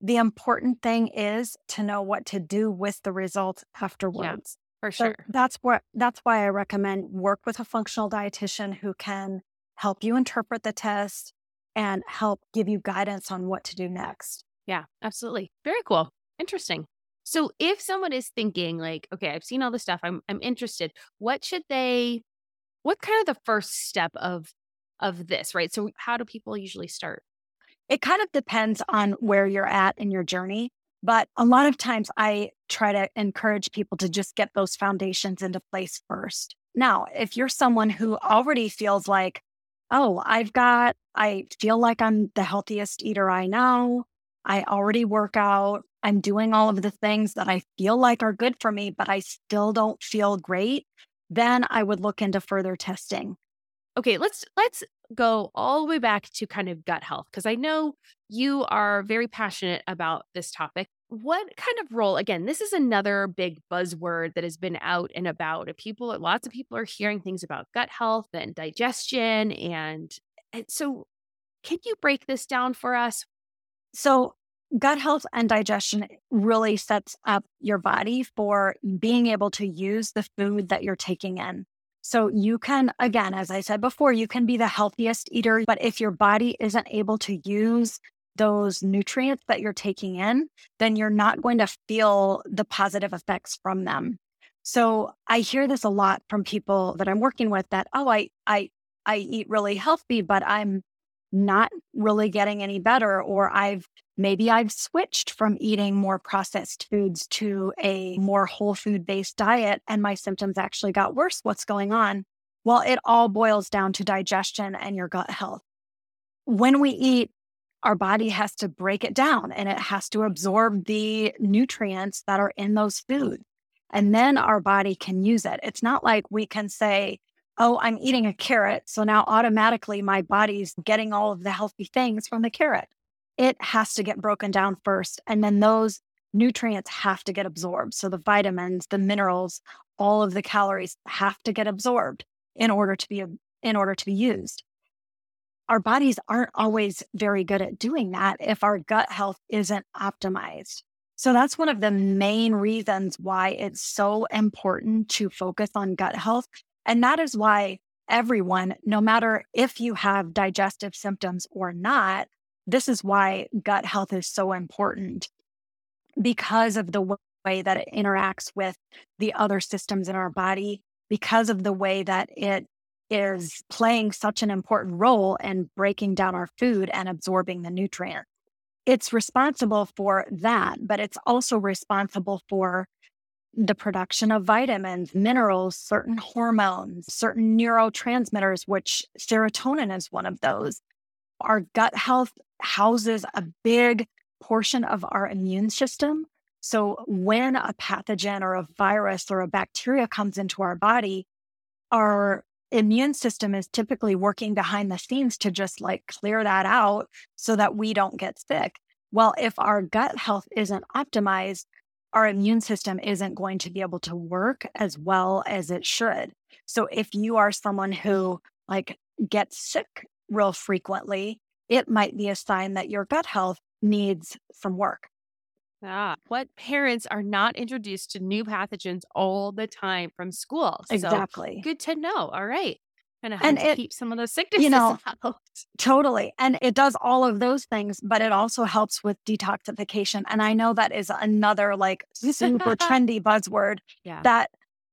the important thing is to know what to do with the results afterwards. Yeah, for sure. So that's what that's why I recommend work with a functional dietitian who can help you interpret the test and help give you guidance on what to do next. Yeah, absolutely. Very cool. Interesting. So if someone is thinking like, okay, I've seen all this stuff, I'm I'm interested, what should they what kind of the first step of of this, right? So how do people usually start? It kind of depends on where you're at in your journey. But a lot of times I try to encourage people to just get those foundations into place first. Now, if you're someone who already feels like, oh, I've got, I feel like I'm the healthiest eater I know. I already work out. I'm doing all of the things that I feel like are good for me, but I still don't feel great. Then I would look into further testing. Okay, let's let's go all the way back to kind of gut health because I know you are very passionate about this topic. What kind of role, again, this is another big buzzword that has been out and about. People, lots of people are hearing things about gut health and digestion. And, and so, can you break this down for us? So, gut health and digestion really sets up your body for being able to use the food that you're taking in. So you can, again, as I said before, you can be the healthiest eater, but if your body isn't able to use those nutrients that you're taking in, then you're not going to feel the positive effects from them. So I hear this a lot from people that I'm working with that, oh, I, I, I eat really healthy, but I'm not really getting any better, or I've maybe I've switched from eating more processed foods to a more whole food based diet and my symptoms actually got worse. What's going on? Well, it all boils down to digestion and your gut health. When we eat, our body has to break it down and it has to absorb the nutrients that are in those foods. And then our body can use it. It's not like we can say, oh, I'm eating a carrot. So now automatically my body's getting all of the healthy things from the carrot. It has to get broken down first. And then those nutrients have to get absorbed. So the vitamins, the minerals, all of the calories have to get absorbed in order to be in order to be used. Our bodies aren't always very good at doing that if our gut health isn't optimized. So that's one of the main reasons why it's so important to focus on gut health and that is why everyone, no matter if you have digestive symptoms or not, this is why gut health is so important because of the way that it interacts with the other systems in our body, because of the way that it is playing such an important role in breaking down our food and absorbing the nutrients. It's responsible for that, but it's also responsible for the production of vitamins, minerals, certain hormones, certain neurotransmitters, which serotonin is one of those. Our gut health houses a big portion of our immune system. So when a pathogen or a virus or a bacteria comes into our body, our immune system is typically working behind the scenes to just like clear that out so that we don't get sick. Well, if our gut health isn't optimized, our immune system isn't going to be able to work as well as it should. So if you are someone who like gets sick real frequently, it might be a sign that your gut health needs some work. Ah, what parents are not introduced to new pathogens all the time from school? Exactly. So good to know. All right and, and it, keep some of those sicknesses you know, out. Totally. And it does all of those things, but it also helps with detoxification. And I know that is another like super trendy buzzword yeah. that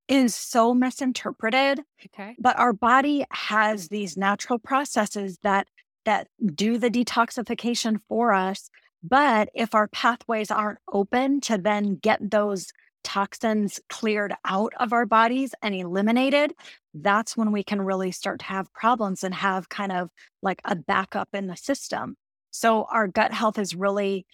is so misinterpreted. Okay. But our body has these natural processes that that do the detoxification for us. But if our pathways aren't open to then get those toxins cleared out of our bodies and eliminated, that's when we can really start to have problems and have kind of like a backup in the system. So our gut health is really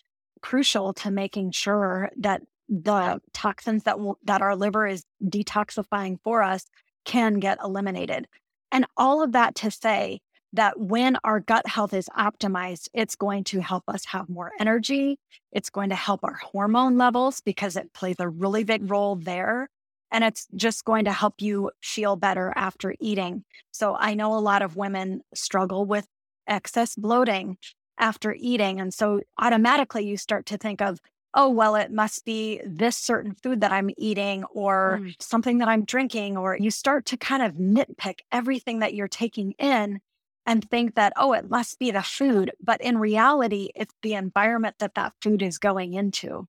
crucial to making sure that the toxins that w- that our liver is detoxifying for us can get eliminated. And all of that to say that when our gut health is optimized, it's going to help us have more energy. It's going to help our hormone levels because it plays a really big role there. And it's just going to help you feel better after eating. So I know a lot of women struggle with excess bloating after eating. And so automatically you start to think of, oh, well, it must be this certain food that I'm eating or mm. something that I'm drinking. Or you start to kind of nitpick everything that you're taking in and think that, oh, it must be the food. But in reality, it's the environment that that food is going into.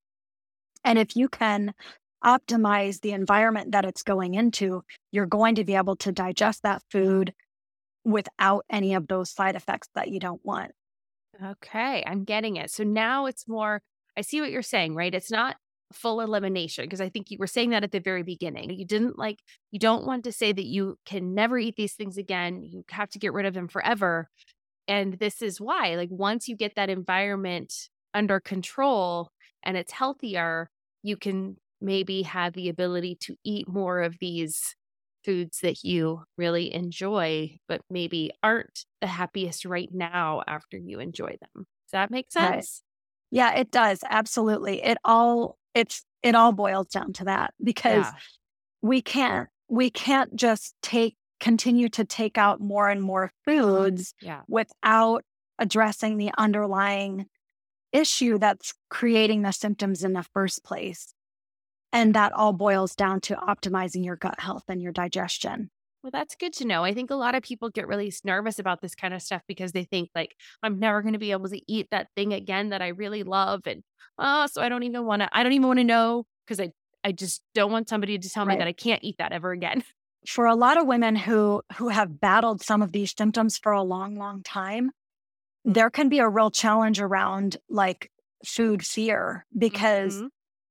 And if you can optimize the environment that it's going into, you're going to be able to digest that food without any of those side effects that you don't want. Okay, I'm getting it. So now it's more, I see what you're saying, right? It's not full elimination because I think you were saying that at the very beginning. You didn't like, you don't want to say that you can never eat these things again. You have to get rid of them forever. And this is why, like, once you get that environment under control and it's healthier, you can maybe have the ability to eat more of these foods that you really enjoy, but maybe aren't the happiest right now after you enjoy them. Does that make sense? Right. Yeah, it does. Absolutely. It all it's it all boils down to that because yeah. we can't we can't just take continue to take out more and more foods yeah. without addressing the underlying issue that's creating the symptoms in the first place. And that all boils down to optimizing your gut health and your digestion. Well, that's good to know. I think a lot of people get really nervous about this kind of stuff because they think like I'm never going to be able to eat that thing again that I really love and oh, so I don't even want to I don't even want to know because I I just don't want somebody to tell me that I can't eat that ever again. For a lot of women who who have battled some of these symptoms for a long long time, there can be a real challenge around like food fear because mm-hmm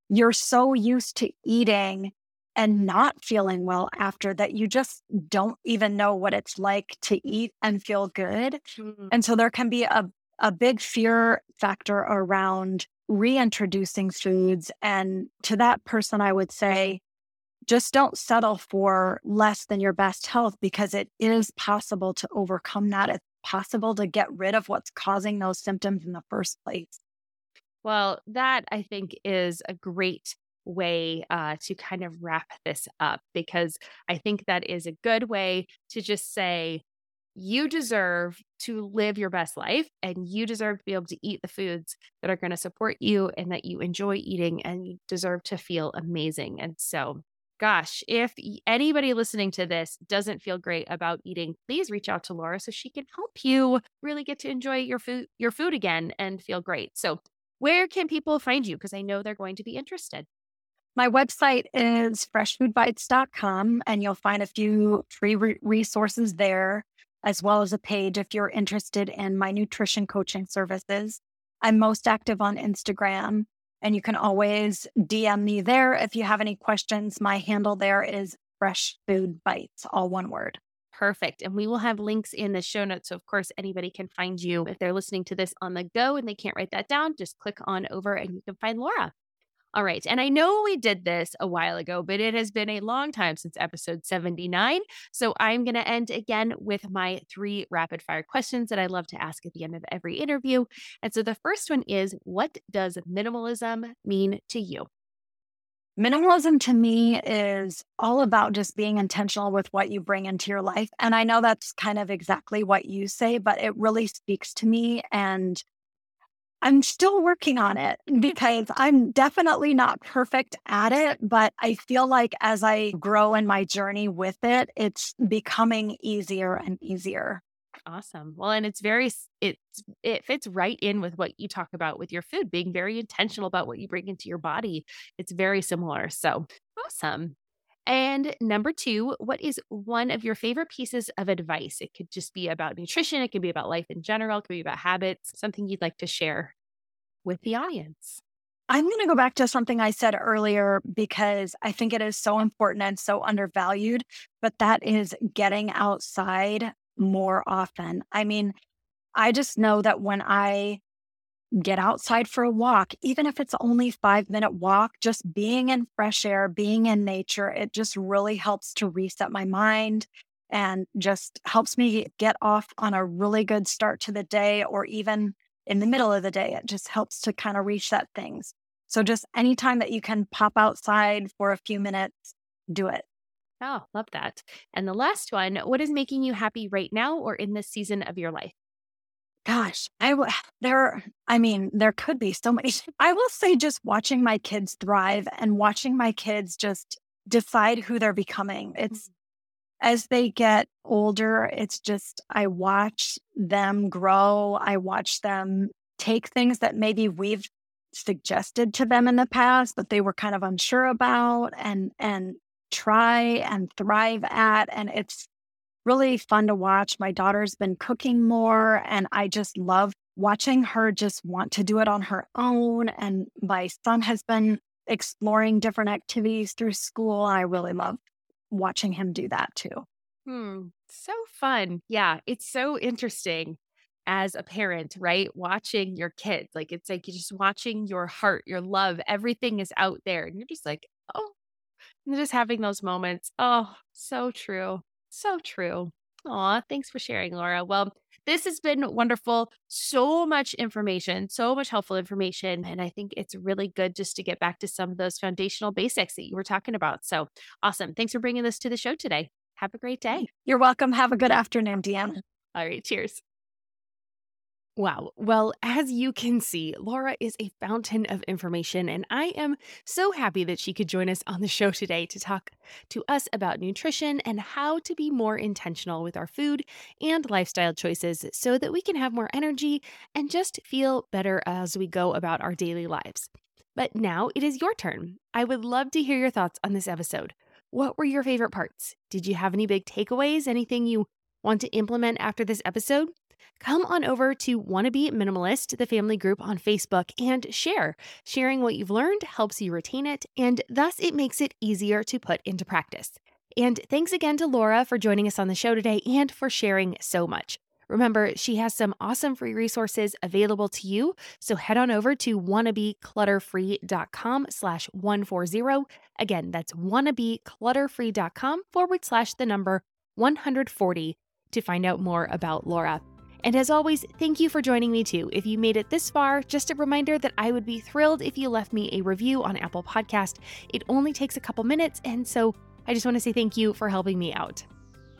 you're so used to eating and not feeling well after that you just don't even know what it's like to eat and feel good. Mm-hmm. And so there can be a, a big fear factor around reintroducing foods. And to that person, I would say, just don't settle for less than your best health because it is possible to overcome that. It's possible to get rid of what's causing those symptoms in the first place. Well, that I think is a great way uh, to kind of wrap this up because I think that is a good way to just say, you deserve to live your best life and you deserve to be able to eat the foods that are going to support you and that you enjoy eating and you deserve to feel amazing. And so, gosh, if anybody listening to this doesn't feel great about eating, please reach out to Laura so she can help you really get to enjoy your food your food again and feel great. So, where can people find you? Because I know they're going to be interested. My website is freshfoodbites.com, and you'll find a few free re- resources there, as well as a page if you're interested in my nutrition coaching services. I'm most active on Instagram, and you can always DM me there if you have any questions. My handle there is Fresh Food Bites, all one word. Perfect. And we will have links in the show notes. So, of course, anybody can find you. If they're listening to this on the go and they can't write that down, just click on over and you can find Laura. All right. And I know we did this a while ago, but it has been a long time since episode 79. So I'm going to end again with my three rapid fire questions that I love to ask at the end of every interview. And so the first one is What does minimalism mean to you? Minimalism to me is all about just being intentional with what you bring into your life. And I know that's kind of exactly what you say, but it really speaks to me. And I'm still working on it because I'm definitely not perfect at it. But I feel like as I grow in my journey with it, it's becoming easier and easier. Awesome. Well, and it's very it's it fits right in with what you talk about with your food, being very intentional about what you bring into your body. It's very similar. So, awesome. And number two, what is one of your favorite pieces of advice? It could just be about nutrition, it could be about life in general, it could be about habits, something you'd like to share with the audience. I'm going to go back to something I said earlier because I think it is so important and so undervalued, but that is getting outside more often. I mean, I just know that when I get outside for a walk, even if it's only 5 minute walk, just being in fresh air, being in nature, it just really helps to reset my mind and just helps me get off on a really good start to the day or even in the middle of the day. It just helps to kind of reset things. So just anytime that you can pop outside for a few minutes, do it. Oh, love that. And the last one, what is making you happy right now or in this season of your life? Gosh, I w- there I mean, there could be so many. I will say just watching my kids thrive and watching my kids just decide who they're becoming. It's mm. as they get older, it's just, I watch them grow. I watch them take things that maybe we've suggested to them in the past, but they were kind of unsure about and, and try and thrive at. And it's really fun to watch. My daughter's been cooking more and I just love watching her just want to do it on her own. And my son has been exploring different activities through school. I really love watching him do that too. Hmm. So fun. Yeah. It's so interesting as a parent, right? Watching your kids. Like it's like you're just watching your heart, your love, everything is out there. And you're just like, oh, and just having those moments. Oh, so true. So true. Aw, thanks for sharing, Laura. Well, this has been wonderful. So much information, so much helpful information. And I think it's really good just to get back to some of those foundational basics that you were talking about. So awesome. Thanks for bringing this to the show today. Have a great day. You're welcome. Have a good afternoon, Deanna. All right. Cheers. Wow. Well, as you can see, Laura is a fountain of information, and I am so happy that she could join us on the show today to talk to us about nutrition and how to be more intentional with our food and lifestyle choices so that we can have more energy and just feel better as we go about our daily lives. But now it is your turn. I would love to hear your thoughts on this episode. What were your favorite parts? Did you have any big takeaways? Anything you want to implement after this episode? Come on over to Wanna Be Minimalist, the family group on Facebook, and share. Sharing what you've learned helps you retain it, and thus it makes it easier to put into practice. And thanks again to Laura for joining us on the show today and for sharing so much. Remember, she has some awesome free resources available to you. So head on over to wannabeclutterfree.com slash 140. Again, that's wannabeclutterfree.com forward slash the number 140 to find out more about Laura. And as always, thank you for joining me too. If you made it this far, just a reminder that I would be thrilled if you left me a review on Apple Podcast. It only takes a couple minutes, and so I just want to say thank you for helping me out.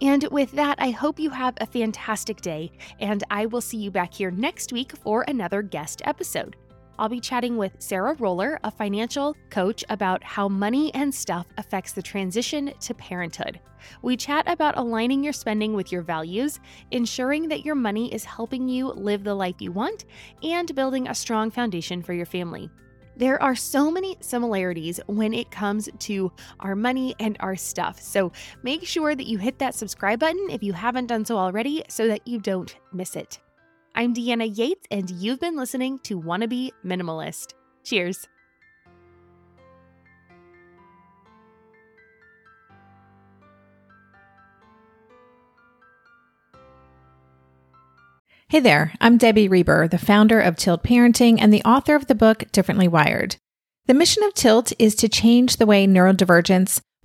And with that, I hope you have a fantastic day, and I will see you back here next week for another guest episode. I'll be chatting with Sarah Roller, a financial coach, about how money and stuff affects the transition to parenthood. We chat about aligning your spending with your values, ensuring that your money is helping you live the life you want, and building a strong foundation for your family. There are so many similarities when it comes to our money and our stuff. So make sure that you hit that subscribe button if you haven't done so already so that you don't miss it. I'm Deanna Yates, and you've been listening to Wanna Minimalist. Cheers. Hey there, I'm Debbie Reber, the founder of Tilt Parenting and the author of the book Differently Wired. The mission of Tilt is to change the way neurodivergence